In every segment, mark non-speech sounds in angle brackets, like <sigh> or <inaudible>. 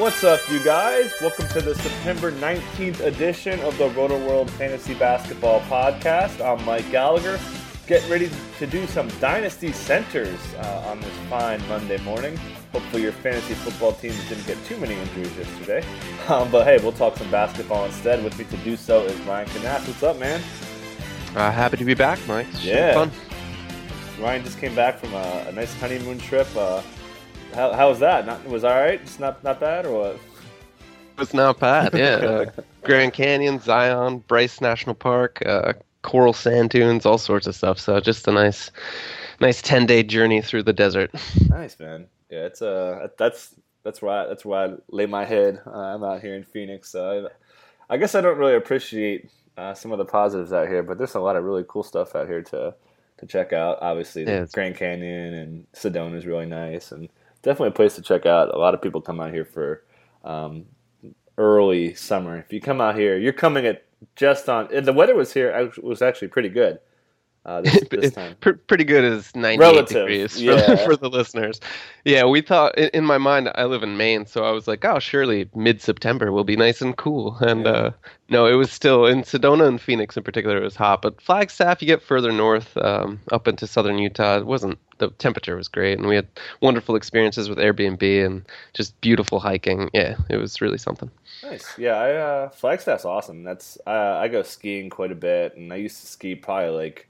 What's up, you guys? Welcome to the September 19th edition of the Roto World Fantasy Basketball Podcast. I'm Mike Gallagher. Get ready to do some Dynasty Centers uh, on this fine Monday morning. Hopefully, your fantasy football teams didn't get too many injuries yesterday. Um, but hey, we'll talk some basketball instead. With me to do so is Ryan Knapp. What's up, man? Uh, happy to be back, Mike. It's yeah. Fun. Ryan just came back from a, a nice honeymoon trip. Uh, how, how was that? Not was all right? Just not not bad or what? It's not bad. <laughs> Yeah, uh, Grand Canyon, Zion, Bryce National Park, uh, coral sand dunes, all sorts of stuff. So just a nice, nice ten day journey through the desert. <laughs> Nice man. Yeah, it's uh that's that's I, that's where I lay my head. Uh, I'm out here in Phoenix. So I, I guess I don't really appreciate uh, some of the positives out here, but there's a lot of really cool stuff out here to to check out. Obviously, the Yeah, Grand Canyon and Sedona is really nice, and definitely a place to check out. A lot of people come out here for um, early summer. If you come out here, you're coming at just on. and The weather was here act- was actually pretty good uh, this, <laughs> this time. Pretty good as 98 Relative, degrees for, yeah. <laughs> for the listeners. Yeah, we thought in, my mind I live in Maine, so I was like, oh, surely mid September will be nice and cool. And Yeah. uh, no, it was still in Sedona and Phoenix in particular. It was hot, but Flagstaff, you get further north, um, up into southern Utah, it wasn't. The temperature was great, and we had wonderful experiences with Airbnb and just beautiful hiking. Yeah, it was really something. Nice. Yeah, I, uh, Flagstaff's awesome. That's uh, I go skiing quite a bit, and I used to ski probably like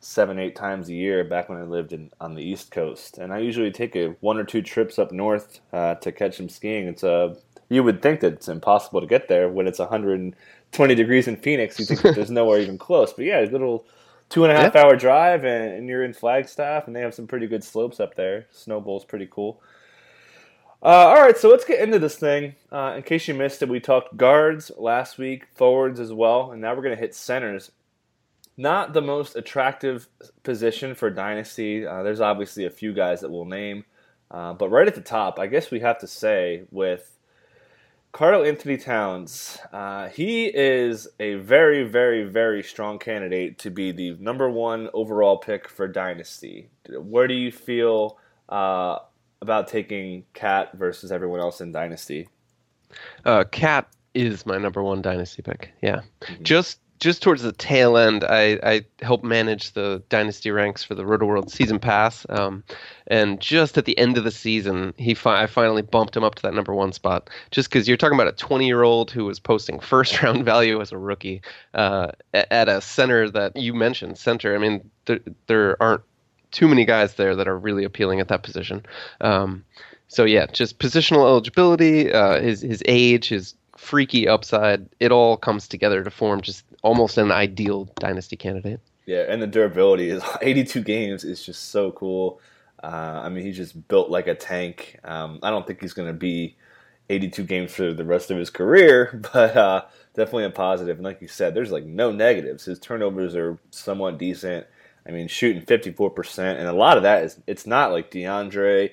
seven, eight times a year back when I lived in on the East Coast. And I usually take a one or two trips up north uh, to catch some skiing. It's uh, you would think that it's impossible to get there when it's 120 degrees in Phoenix. You think that there's nowhere even close. But yeah, a little two and a half hour drive, and, and you're in Flagstaff, and they have some pretty good slopes up there. Snowbowl's pretty cool. Uh, all right, so let's get into this thing. Uh, in case you missed it, we talked guards last week, forwards as well, and now we're going to hit centers. Not the most attractive position for Dynasty. Uh, there's obviously a few guys that we'll name, uh, but right at the top, I guess we have to say with Karl-Anthony Towns, uh, he is a very, very, very strong candidate to be the number one overall pick for Dynasty. Where do you feel uh, about taking Cat versus everyone else in Dynasty? Uh, Cat is my number one dynasty pick. Yeah, Mm-hmm. just just towards the tail end, I, I help manage the dynasty ranks for the Rotoworld Season Pass, um, and just at the end of the season, he fi- I finally bumped him up to that number one spot. Just because you're talking about a 20 year old who was posting first <laughs> round value as a rookie uh, at a center that you mentioned, center. I mean, there, there aren't too many guys there that are really appealing at that position. Um, so yeah, just positional eligibility, uh, his his age, his freaky upside, it all comes together to form just almost an ideal dynasty candidate. Yeah, and the durability is <laughs> 82 games is just so cool. Uh, I mean, he's just built like a tank. Um, I don't think he's going to be 82 games for the rest of his career, <laughs> but uh, definitely a positive. And like you said, there's like no negatives. His turnovers are somewhat decent. I mean, shooting 54%, and a lot of that is it's not like DeAndre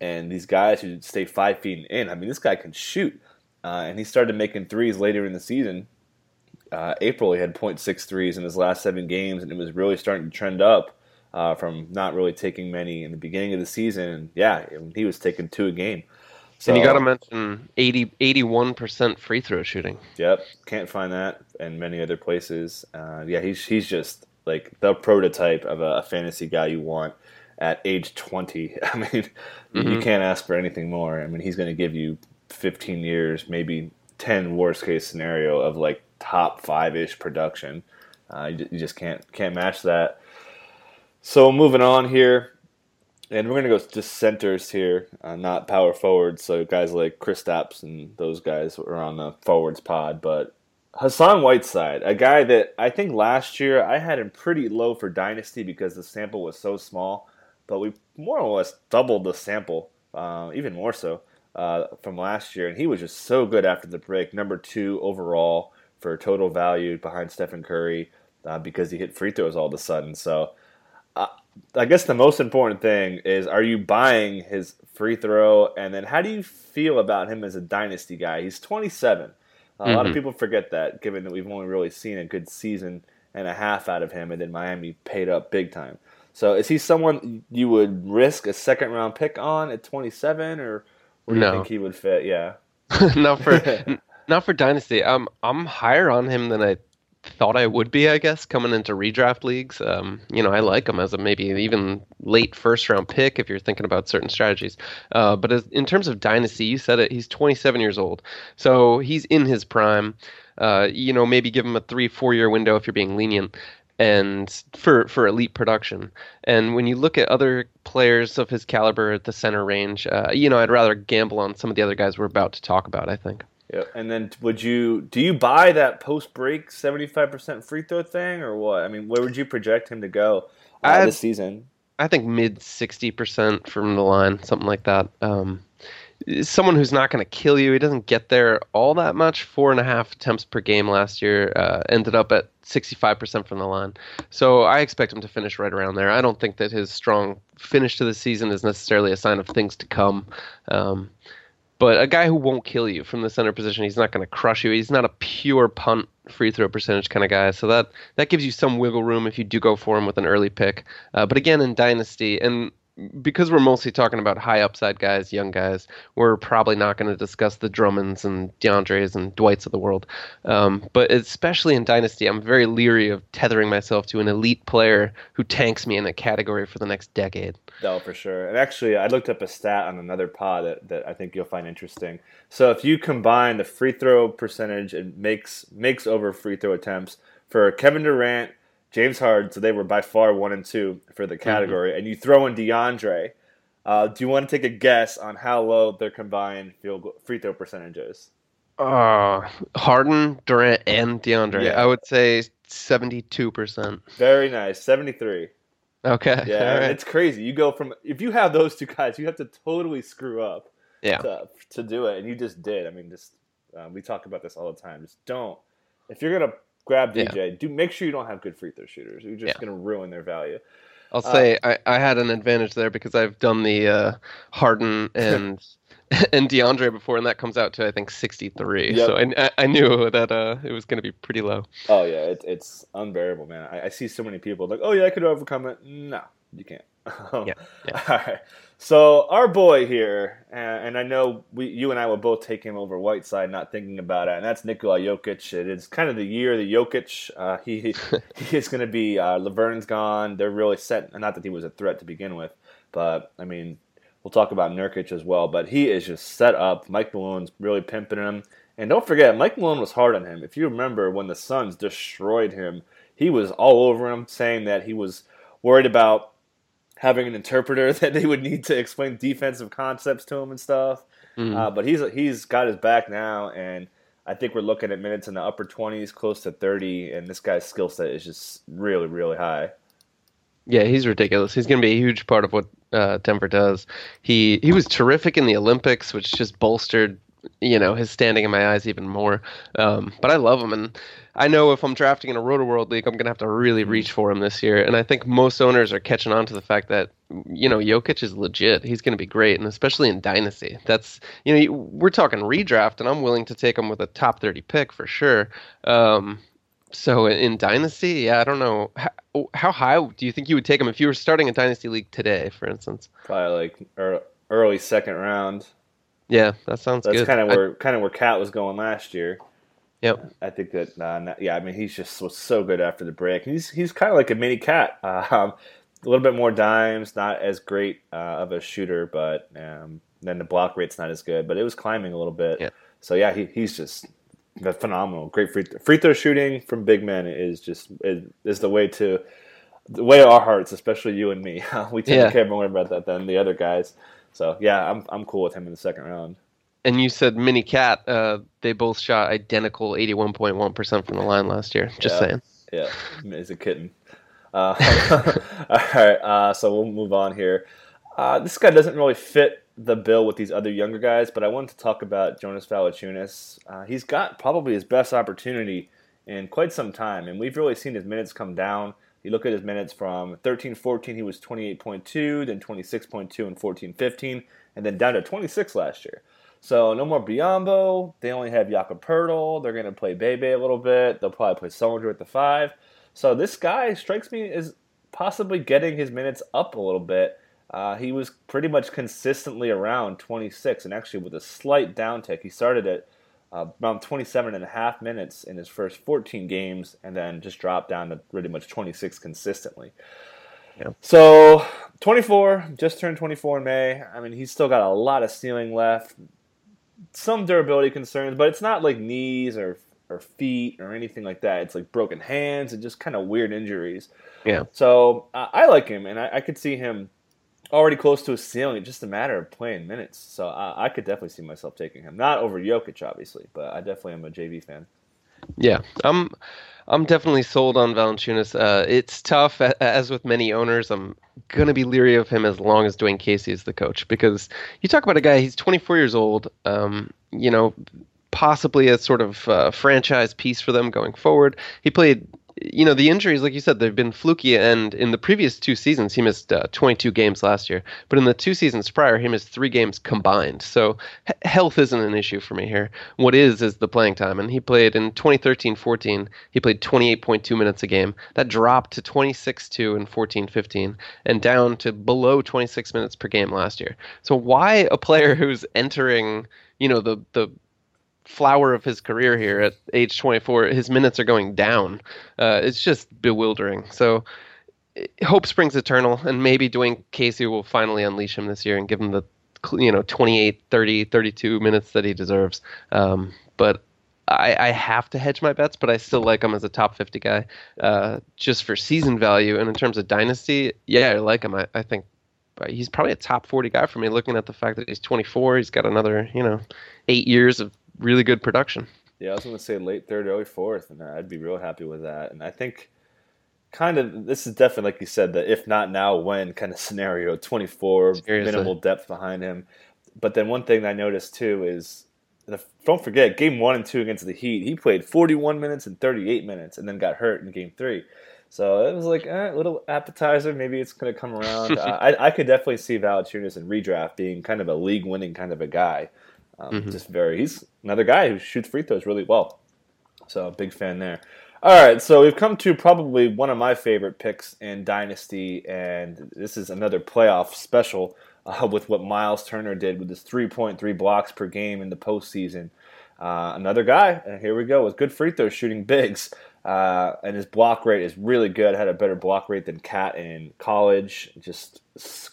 and these guys who stay five feet in. I mean, this guy can shoot. Uh, and he started making threes later in the season. Uh, April, he had 0.6 threes in his last seven games, and it was really starting to trend up uh, from not really taking many in the beginning of the season. And yeah, he was taking two a game. So, and you got to mention 80, 81% free throw shooting. Yep, can't find that in many other places. Uh, yeah, he's he's just like the prototype of a, a fantasy guy you want at age 20. <laughs> I mean, you Mhm. can't ask for anything more. I mean, he's going to give you 15 years, maybe 10 worst case scenario of like top five ish production. Uh, you, you just can't can't match that. So moving on here, and we're gonna go to centers here, uh, not power forwards. So guys like Kristaps and those guys are on the forwards pod, but Hassan Whiteside, a guy that I think last year I had him pretty low for dynasty because the sample was so small, but we more or less doubled the sample, uh, even more so uh, from last year, and he was just so good after the break. Number two overall for total value behind Stephen Curry uh, because he hit free throws all of a sudden. So uh, I guess the most important thing is are you buying his free throw? And then how do you feel about him as a dynasty guy? He's 27. A mm-hmm. lot of mm-hmm. people forget that, given that we've only really seen a good season and a half out of him, and then Miami paid up big time. So is he someone you would risk a second round pick on at 27, or where do no. you think he would fit? Yeah, <laughs> no, for <laughs> not for dynasty. Um, I'm higher on him than I thought I would be, I guess, coming into redraft leagues. Um, you know, I like him as a maybe even late first round pick if you're thinking about certain strategies. Uh, but as, in terms of dynasty, you said it, he's 27 years old. So he's in his prime. Uh, you know, maybe give him a three, four year window if you're being lenient. And for for elite production, and when you look at other players of his caliber at the center range, uh, you know I'd rather gamble on some of the other guys we're about to talk about. I think. Yeah, and then would you do you buy that post break seventy five percent free throw thing or what? I mean, where would you project him to go uh, this season? I think mid sixty percent from the line, something like that. Um, someone who's not going to kill you. He doesn't get there all that much. Four and a half attempts per game last year. Uh, ended up at 65% from the line. So I expect him to finish right around there. I don't think that his strong finish to the season is necessarily a sign of things to come. Um, but a guy who won't kill you from the center position, he's not going to crush you. He's not a pure punt free throw percentage kind of guy. So that that gives you some wiggle room if you do go for him with an early pick. Uh, but again, in dynasty, and because we're mostly talking about high upside guys, young guys, we're probably not going to discuss the Drummonds and DeAndres and Dwights of the world. Um, but especially in Dynasty, I'm very leery of tethering myself to an elite player who tanks me in a category for the next decade. No, for sure. And actually, I looked up a stat on another pod that, that I think you'll find interesting. So if you combine the free throw percentage and makes makes over free throw attempts for Kevin Durant, James Harden, so they were by far one and two for the mm-hmm. category, mm-hmm. and you throw in DeAndre. Uh, do you want to take a guess on how low their combined field goal, free throw percentages? Uh, Harden, Durant, and DeAndre. Yeah. I would say seventy-two percent. Very nice, seventy-three. Okay. Yeah, right. it's crazy. You go from if you have those two guys, you have to totally screw up. Yeah. To, to do it, and you just did. I mean, just uh, we talk about this all the time. Just don't. If you're gonna grab DJ. Yeah. Do make sure you don't have good free throw shooters. You're just yeah. going to ruin their value. I'll uh, say I, I had an advantage there because I've done the uh, Harden <laughs> and and DeAndre before, and that comes out to I think 63. Yep. So I, I knew that uh, it was going to be pretty low. Oh yeah, it, it's unbearable, man. I, I, see so many people like, oh yeah, I could overcome it. No, you can't. <laughs> yeah, yeah. All right. So our boy here, and I know we, you and I will both take him over Whiteside, not thinking about it, and that's Nikola Jokic. It is kind of the year of the Jokic. Uh, he he <laughs> is going to be. Uh, Lauvergne's gone. They're really set. Not that he was a threat to begin with, but I mean, we'll talk about Nurkic as well. But he is just set up. Mike Malone's really pimping him, and don't forget, Mike Malone was hard on him. If you remember when the Suns destroyed him, he was all over him, saying that he was worried about having an interpreter <laughs> that they would need to explain defensive concepts to him and stuff. Mm-hmm. Uh, but he's he's got his back now, and I think we're looking at minutes in the upper twenties, close to thirty, and this guy's skill set is just really really high. Yeah, he's ridiculous. He's going to be a huge part of what uh, Denver does. He he was terrific in the Olympics, which just bolstered you know his standing in my eyes even more. Um, but I love him, and I know if I'm drafting in a Rotoworld league, I'm gonna have to really reach for him this year. And I think most owners are catching on to the fact that you know Jokic is legit. He's gonna be great, and especially in dynasty. That's you know we're talking redraft, and I'm willing to take him with a top 30 pick for sure. Um, so in dynasty, yeah, I don't know how, how high do you think you would take him if you were starting a dynasty league today, for instance? Probably like early second round. Yeah, that sounds That's good. kind of where kind of where Cat was going last year. Yep. I think that uh, yeah, I mean he's just was so good after the break. He's he's kind of like a mini Cat. <laughs> Um, a little bit more dimes, not as great uh, of a shooter, but um, then the block rate's not as good. But it was climbing a little bit. Yeah. So yeah, he, he's just phenomenal. Great free free throw shooting from big men is just is, is the way to the way of our hearts, especially you and me. <laughs> we tend yeah. to care more about that than the other guys. So yeah, I'm I'm cool with him in the second round. And you said Mini Cat. Uh, they both shot identical, eighty-one point one percent from the line last year. Just yeah. saying. Yeah, he's a kitten. Uh, <laughs> all right, uh, so we'll move on here. Uh, this guy doesn't really fit the bill with these other younger guys, but I wanted to talk about Jonas Valanciunas. Uh, he's got probably his best opportunity in quite some time, and we've really seen his minutes come down. You look at his minutes from 13 14, he was 28.2, then 26.2 and 14 15, and then down to 26 last year. So no more Biyombo. They only have Jakob Poeltl. They're going to play Bebe a little bit. They'll probably play Sullinger at the five. So this guy strikes me as possibly getting his minutes up a little bit. Uh, he was pretty much consistently around 26, and actually with a slight downtick. He started at uh, around 27 and a half minutes in his first 14 games, and then just dropped down to pretty much 26 consistently. Yeah. So 24, just turned 24 in May. I mean, he's still got a lot of ceiling left, some durability concerns, but it's not like knees or or feet or anything like that. It's like broken hands and just kind of weird injuries. Yeah. So uh, I like him, and I, I, could see him already close to a ceiling. It's just a matter of playing minutes. So I, I could definitely see myself taking him. Not over Jokic, obviously, but I definitely am a JV fan. Yeah, I'm. I'm definitely sold on Valanciunas. Uh, it's tough, as with many owners. I'm gonna be leery of him as long as Dwane Casey is the coach because you talk about a guy. He's 24 years old. Um, you know, possibly a sort of uh, franchise piece for them going forward. He played you know the injuries like you said they've been fluky and in the previous two seasons he missed uh, 22 games last year but in the two seasons prior he missed three games combined. So h- health isn't an issue for me here. What is is the playing time and he played in 2013-14 he played 28.2 minutes a game. That dropped to 26-2 in 14-15 and down to below 26 minutes per game last year. So why a player <laughs> who's entering you know the the flower of his career here at age 24, his minutes are going down. Uh, it's just bewildering. So hope springs eternal, and maybe Dwane Casey will finally unleash him this year and give him the you know 28, 30, 32 minutes that he deserves. Um, but I, I, have to hedge my bets, but I still like him as a top 50 guy uh, just for season value. And in terms of dynasty, yeah, I like him. I, I think he's probably a top 40 guy for me looking at the fact that he's 24 he's got another you know eight years of really good production. Yeah, I was going to say late third, early fourth, and I'd be real happy with that. And I think kind of this is definitely like you said the if not now when kind of <laughs> scenario. Twenty four minimal depth behind him. But then one thing I noticed too is don't forget game one and two against the Heat. He played forty one minutes and thirty eight minutes, and then got hurt in game three. So it was like eh, a little appetizer. Maybe it's going to come around. uh, <laughs> I, I, could definitely see Valanciunas and redraft being kind of a league winning kind of a guy. Um, mm-hmm. Just very, he's another guy who shoots free throws really well. So big fan there. All right, so we've come to probably one of my favorite picks in Dynasty, and this is another playoff special uh, with what Miles Turner did with his 3.3 blocks per game in the postseason. Uh, another guy, and here we go with good free throw shooting bigs, uh, and his block rate is really good. Had a better block rate than Cat in college. Just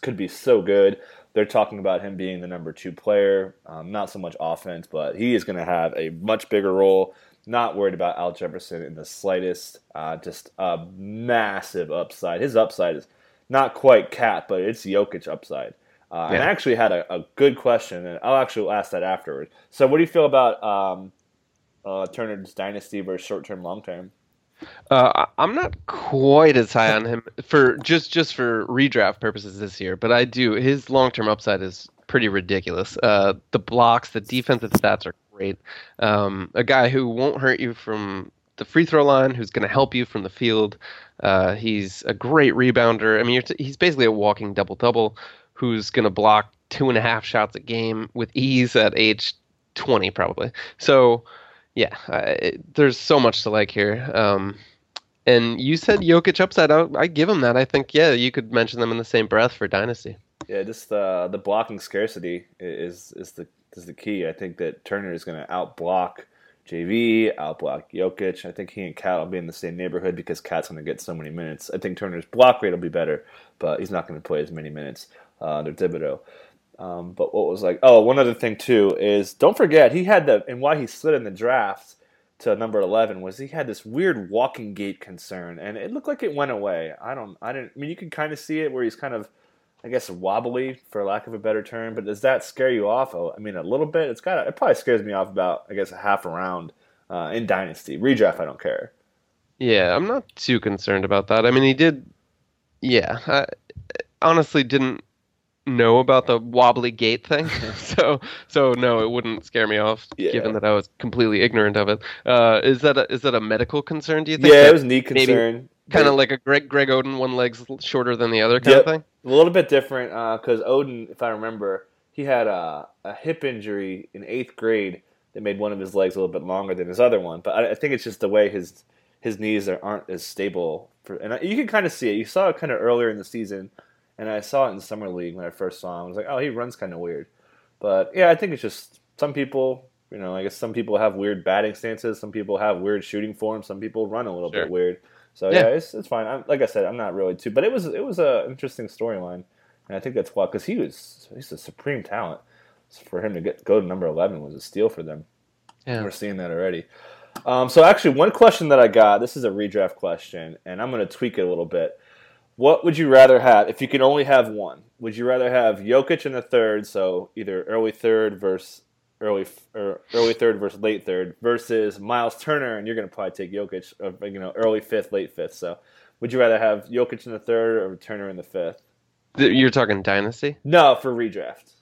could be so good. They're talking about him being the number two player, um, not so much offense, but he is going to have a much bigger role. Not worried about Al Jefferson in the slightest. Uh, just a massive upside. His upside is not quite Cat, but it's Jokic upside. Uh, yeah. And I actually had a, a, good question, and I'll actually ask that afterwards. So, what do you feel about um, uh, Turner's dynasty versus short term, long term? Uh, I'm not quite as high on him for just just for redraft purposes this year, but I do. His long term upside is pretty ridiculous. Uh, the blocks, the defensive stats are great. Um, a guy who won't hurt you from the free throw line, who's going to help you from the field. Uh, he's a great rebounder. I mean, t- he's basically a walking double double, who's going to block two and a half shots a game with ease at age 20, probably. So yeah, I, there's so much to like here. Um, and you said Jokic upside. I, I give him that. I think yeah, you could mention them in the same breath for dynasty. Yeah, just uh, the blocking scarcity is is the is the key. I think that Turner is going to outblock JV, outblock Jokic. I think he and Cat will be in the same neighborhood because Cat's going to get so many minutes. I think Turner's block rate will be better, but he's not going to play as many minutes uh, under Thibodeau. Um, but what was like, oh, one other thing too is don't forget he had the and why he slid in the draft to number eleven was he had this weird walking gait concern, and it looked like it went away. I don't, I didn't. I mean, you can kind of see it where he's kind of, I guess, wobbly for lack of a better term. But does that scare you off? Oh, I mean, a little bit. It's got. It probably scares me off about, I guess, a half a round uh, in dynasty redraft. I don't care. Yeah, I'm not too concerned about that. I mean, he did. Yeah, I honestly didn't know about the wobbly gait thing, <laughs> <laughs> so so no, it wouldn't scare me off, Yeah. given that I was completely ignorant of it. Uh, is that a, is that a medical concern? Do you think? Yeah, it was knee maybe concern. kind of like a Greg Greg Oden, one leg's shorter than the other kind Yep. of thing. a little bit different because Oden, if I remember, he had a, a hip injury in eighth grade that made one of his legs a little bit longer than his other one. But I, I think it's just the way his his knees are, aren't as stable. For, and I, you can kind of see it. You saw it kind of earlier in the season, and I saw it in summer league when I first saw him. I was like, oh, he runs kind of weird. But yeah, I think it's just some people. You know, I guess some people have weird batting stances. Some people have weird shooting forms. Some people run a little Sure. bit weird. So Yeah. yeah, it's, it's fine. I'm, like I said, I'm not really too, but it was it was a interesting storyline, and I think that's why because he was he's a supreme talent. So for him to get go to number eleven was a steal for them. Yeah. We're seeing that already. Um, so actually, one question that I got this is a redraft question, and I'm going to tweak it a little bit. What would you rather have if you could only have one? Would you rather have Jokic in the third, so either early third versus early or early third versus late third, versus Miles Turner, and you're going to probably take Jokic, uh, you know, early fifth, late fifth. So, would you rather have Jokic in the third or Turner in the fifth? You're talking dynasty? No, for redraft.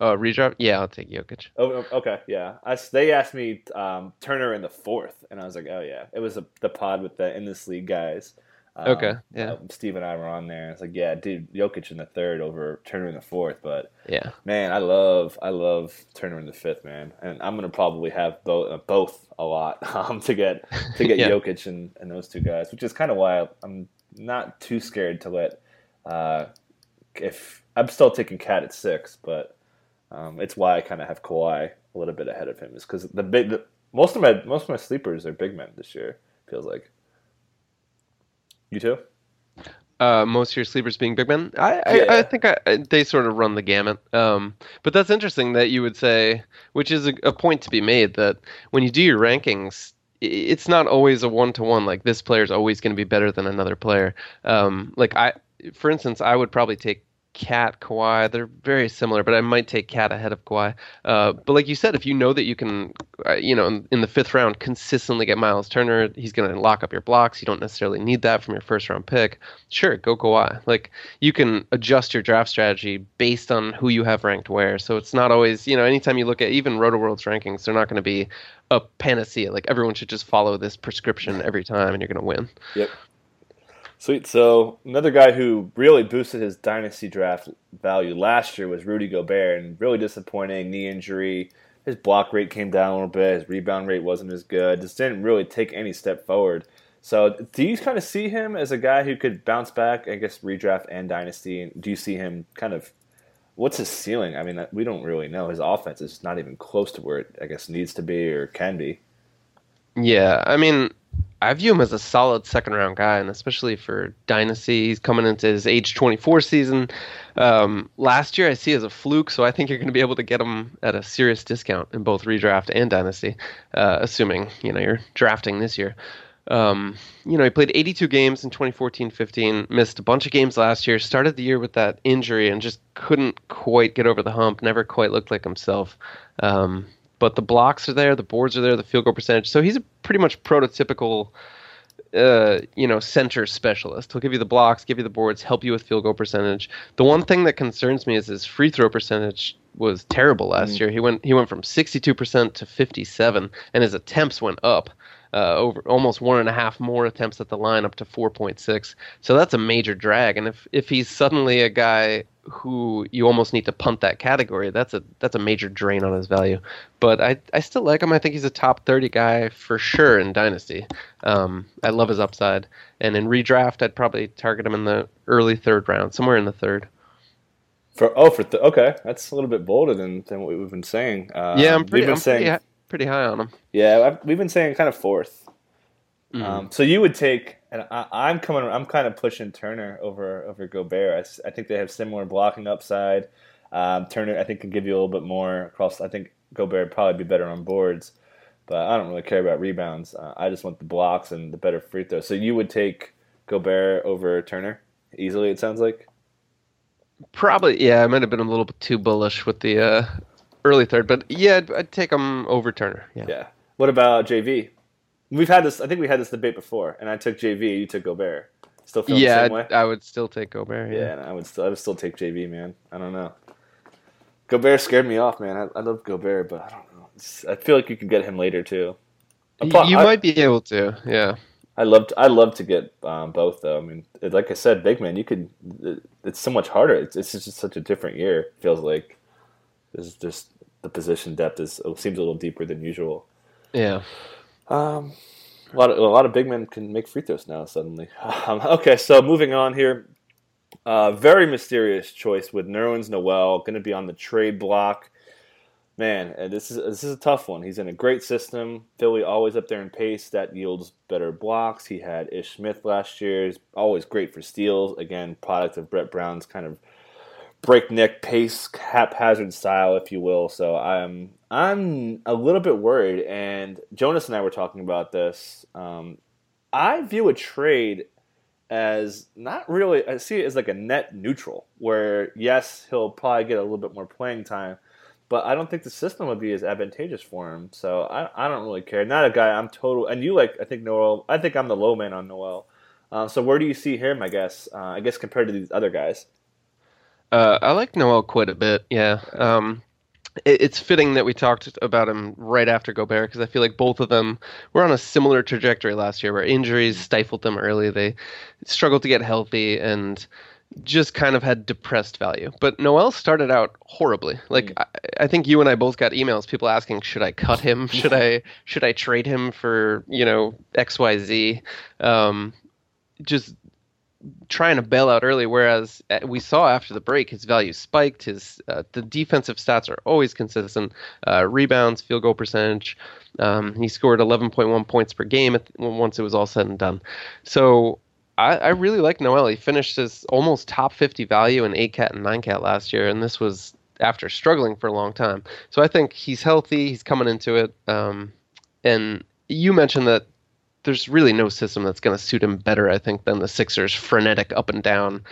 Uh, redraft? Yeah, I'll take Jokic. Oh, oh, okay, yeah. I, they asked me um, Turner in the fourth, and I was like, oh yeah, it was a, the pod with the in this league guys. Um, Okay, yeah. uh, Steve and I were on there. It's like, yeah, dude, Jokic in the third over Turner in the fourth, but Yeah. man, I love, I love Turner in the fifth, man, and I'm gonna probably have both, uh, both a lot <laughs> um, to get to get <laughs> Yeah. Jokic and, and those two guys, which is kind of why I'm not too scared to let. Uh, if I'm still taking Cat at six, but um, it's why I kind of have Kawhi a little bit ahead of him, is because the big, the, most of my most of my sleepers are big men this year. Feels like. You too? Uh, most of your sleepers being big men. I, I, Yeah. I think I, I- they sort of run the gamut. Um, but that's interesting that you would say, which is a, a point to be made, that when you do your rankings, it's not always a one to one. Like this player is always going to be better than another player. Um, like I, for instance, I would probably take Cat, Kawhi. They're very similar, but I might take Cat ahead of Kawhi. Uh, but like you said, if you know that you can, uh, you know, in, in the fifth round, consistently get Miles Turner, he's going to lock up your blocks. You don't necessarily need that from your first round pick. Sure, go Kawhi. Like you can adjust your draft strategy based on who you have ranked where. So it's not always, you know, anytime you look at even Rotoworld's rankings, they're not going to be a panacea. Like everyone should just follow this prescription every time, and you're going to win. Yep. Sweet. So another guy who really boosted his dynasty draft value last year was Rudy Gobert, and really disappointing knee injury. His block rate came down a little bit. His rebound rate wasn't as good. Just didn't really take any step forward. So, do you kind of see him as a guy who could bounce back? I guess redraft and dynasty. Do you see him kind of? What's his ceiling? I mean, we don't really know. His offense is not even close to where it, I guess, needs to be or can be. Yeah, I mean, I view him as a solid second round guy, and especially for Dynasty, he's coming into his age 24 season. Um, last year, I see as a fluke, so I think you're going to be able to get him at a serious discount in both redraft and Dynasty, uh, assuming you know you're drafting this year. Um, you know, he played 82 games in 2014-15, missed a bunch of games last year, started the year with that injury, and just couldn't quite get over the hump. Never quite looked like himself. Um, but the blocks are there, the boards are there, the field goal percentage. So he's a pretty much prototypical, uh, you know, center specialist. He'll give you the blocks, give you the boards, help you with field goal percentage. The one thing that concerns me is his free throw percentage was terrible last year. He went he went from 62% to 57, and his attempts went up. Uh, over almost one and a half more attempts at the line up to 4.6 so that's a major drag. And if if he's suddenly a guy who you almost need to punt that category that's a that's a major drain on his value. But i i still like him. I think he's a top 30 guy for sure in dynasty. Um i love his upside. And in redraft i'd probably target him in the early third round somewhere in the third. For oh, for th- okay, that's a little bit bolder than, than what we've been saying. Um, yeah i'm pretty We've been I'm saying pretty, pretty high on him Yeah, I've, we've been saying kind of 4th Mm-hmm. Um, so you would take, and I, I'm coming, I'm kind of pushing Turner over over Gobert. I think they have similar blocking upside. Um, Turner, I think, can give you a little bit more across. I think Gobert would probably be better on boards, but I don't really care about rebounds. Uh, I just want the blocks and the better free throw. So you would take Gobert over Turner easily. It sounds like. Probably, yeah. I might have been a little bit too bullish with the uh, early third, but yeah, I'd, I'd take him over Turner. Yeah. Yeah. What about JV? We've had this. I think we had this debate before, and I took JV. You took Gobert. Still feel yeah, the same way. I would still take Gobert. Yeah, Yeah. I would still I would still take JV, man. I don't know. Gobert scared me off, man. I, I love Gobert, but I don't know. It's, I feel like you could get him later too. You I- might be able to. Yeah. I love I love to get um, both though. I mean, like I said, big man, you could. It, it's so much harder. It's, it's just such a different year. It feels like there's just the position depth is it seems a little deeper than usual. Yeah. Um, a lot of a lot of big men can make free throws now. Suddenly, <laughs> um, okay. So moving on here, uh, very mysterious choice with Nerlens Noel going to be on the trade block. Man, uh, this is this is a tough one. He's in a great system. Philly always up there in pace. That yields better blocks. He had Ish Smith last year. He's always great for steals. Again, product of Brett Brown's kind of breakneck pace, haphazard style, if you will. So I'm I'm a little bit worried. And Jonas and I were talking about this. Um, I view a trade as not really. I see it as like a net neutral, where yes, he'll probably get a little bit more playing time. But I don't think the system would be as advantageous for him, so I, I don't really care. Not a guy I'm total, and you like I think Noel. I think I'm the low man on Noel. Uh, so where do you see him? I guess uh, I guess compared to these other guys. Uh, I like Noel quite a bit. Yeah. Um, it, it's fitting that we talked about him right after Gobert because I feel like both of them were on a similar trajectory last year, where injuries stifled them early. They struggled to get healthy and just kind of had depressed value. But Noel started out horribly. Like I, I think you and I both got emails, people asking, should I cut him? <laughs> Should I should I trade him for you know X Y Z? Um, just trying to bail out early. Whereas uh, we saw after the break, his value spiked. His uh, the defensive stats are always consistent: uh, rebounds, field goal percentage. Um, he scored 11.1 points per game at, once it was all said and done. So I, I really like Noel. He finished his almost top 50 value in 8 cat and 9 cat last year, and this was after struggling for a long time. So I think he's healthy. He's coming into it. Um, and you mentioned that there's really no system that's going to suit him better, I think, than the Sixers' frenetic up and down.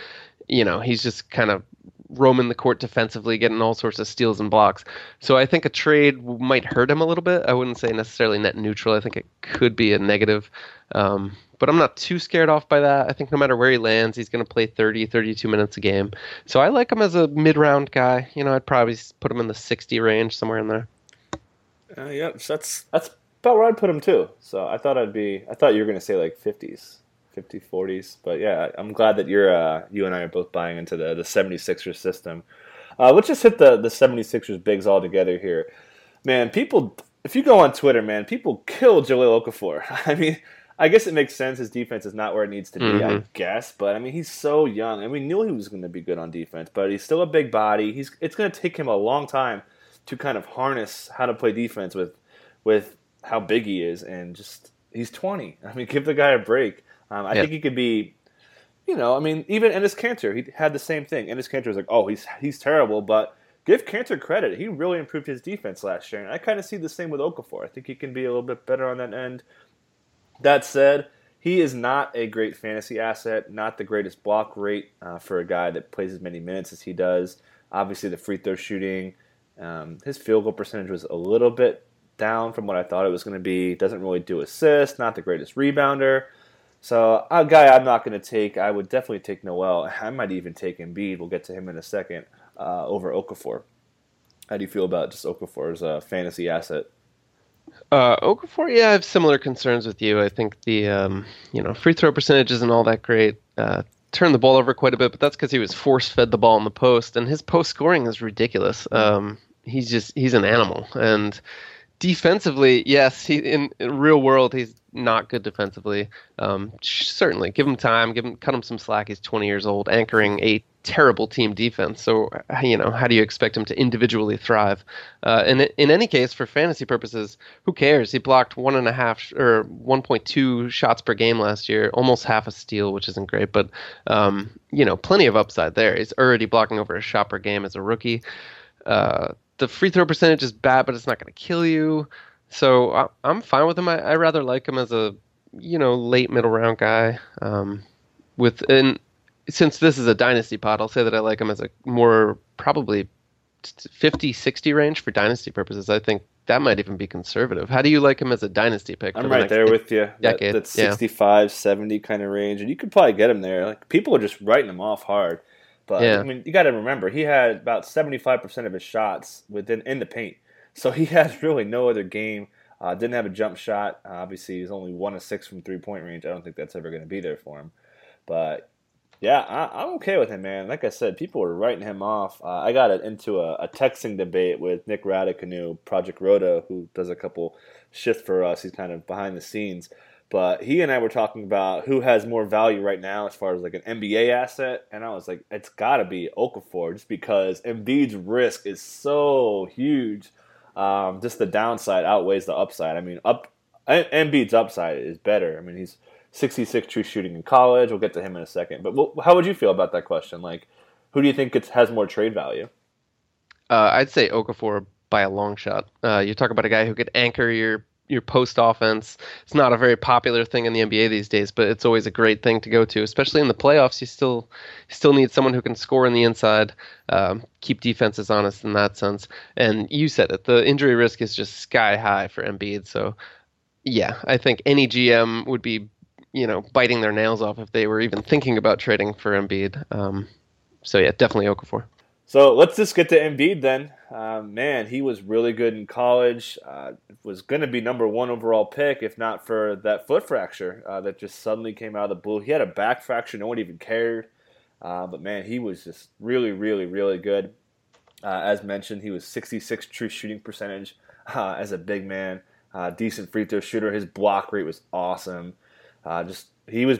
You know, he's just kind of roaming the court defensively, getting all sorts of steals and blocks. So I think a trade might hurt him a little bit. I wouldn't say necessarily net neutral. I think it could be a negative. Um, but I'm not too scared off by that. I think no matter where he lands, he's going to play 30, 32 minutes a game. So I like him as a mid round guy. You know, I'd probably put him in the 60 range, somewhere in there. Uh, yeah, that's that's about where I'd put him too. So I thought I'd be. I thought you were going to say like 50s, 50, 40s. But yeah, I'm glad that you're. Uh, you and I are both buying into the the 76ers system. Uh, let's just hit the the 76ers bigs all together here, man. People, if you go on Twitter, man, people kill Jahlil Okafor. <laughs> I mean. I guess it makes sense. His defense is not where it needs to be, I Mhm. guess. But I mean, he's so young, and we knew he was going to be good on defense. But he's still a big body. He's it's going to take him a long time to kind of harness how to play defense with with how big he is, and just he's twenty. <laughs> I mean, give the guy a break. Um, I Yeah. think he could be. You know, I mean, even Enes Kanter, he had the same thing. Enes Kanter was like, "Oh, he's he's terrible," but give Kanter credit. He really improved his defense last year, and I kind of see the same with Okafor. I think he can be a little bit better on that end. That said, he is not a great fantasy asset, not the greatest block rate uh, for a guy that plays as many minutes as he does. Obviously, the free throw shooting, um, his field goal percentage was a little bit down from what I thought it was going to be. Doesn't really do assists, not the greatest rebounder. So, a guy I'm not going to take, I would definitely take Noel. I might even take Embiid. We'll get to him in a second uh, over Okafor. How do you feel about just Okafor's uh, fantasy asset? Uh, Okafor, yeah, I have similar concerns with you. I think the um, you know free throw percentage isn't all that great. Uh, turned the ball over quite a bit, but that's because he was force fed the ball in the post, and his post scoring is ridiculous. Um, he's just he's an animal, and defensively, yes, he in, in real world he's not good defensively. Um, certainly, give him time, give him cut him some slack. He's 20 years old, anchoring a terrible team defense. So uh, you know, how do you expect him to individually thrive? Uh, and in any case, for fantasy purposes, who cares? He blocked one and a half or 1.2 shots per game last year, almost half a steal, which isn't great, but um, you know, plenty of upside there. He's already blocking over a shot per game as a rookie. Uh, the free throw percentage is bad, but it's not going to kill you. So I, I'm fine with him. I, I rather like him as a you know late middle round guy. Um, with and since this is a dynasty pod, I'll say that I like him as a more probably 50 60 range for dynasty purposes. I think that might even be conservative. How do you like him as a dynasty pick? I'm right there with you. Decade. That, that 65, yeah. 70 kind of range, and you could probably get him there. Like people are just writing him off hard. But yeah. I mean, you got to remember he had about 75% of his shots within in the paint, so he <laughs> has really no other game. Uh, didn't have a jump shot. Uh, obviously, he's only one of six from three point range. I don't think that's ever going to be there for him. But yeah, I, am okay with him, man. Like I said, people were writing him off. Uh, I got into a, a, texting debate with Nick Radicanu, Project Rhoda, who does a couple shifts for us. He's kind of behind the scenes. But he and I were talking about who has more value right now as far as like an NBA asset, and I was like, it's got to be Okafor, just because Embiid's risk is so huge. Um, just the downside outweighs the upside. I mean, up Embiid's upside is better. I mean, he's 66 true shooting in college. We'll get to him in a second. But how would you feel about that question? Like, who do you think has more trade value? Uh, I'd say Okafor by a long shot. Uh, you talk about a guy who could anchor your your post offense. It's not a very popular thing in the NBA these days, but it's always a great thing to go to, especially in the playoffs. You still still need someone who can score in the inside, um, keep defenses honest in that sense. And you said it, the injury risk is just sky high for Embiid. So, yeah, I think any GM would be you know biting their nails off if they were even thinking about trading for Embiid. Um, so yeah, definitely Okafor. So let's just get to Embiid then. Uh, man, he was really good in college. Uh, was going to be number one overall pick if not for that foot fracture uh, that just suddenly came out of the blue. He had a back fracture, no one even cared. Uh, but man, he was just really, really, really good. Uh, as mentioned, he was 66 true shooting percentage uh, as a big man. decent free throw shooter. His block rate was awesome. just he was.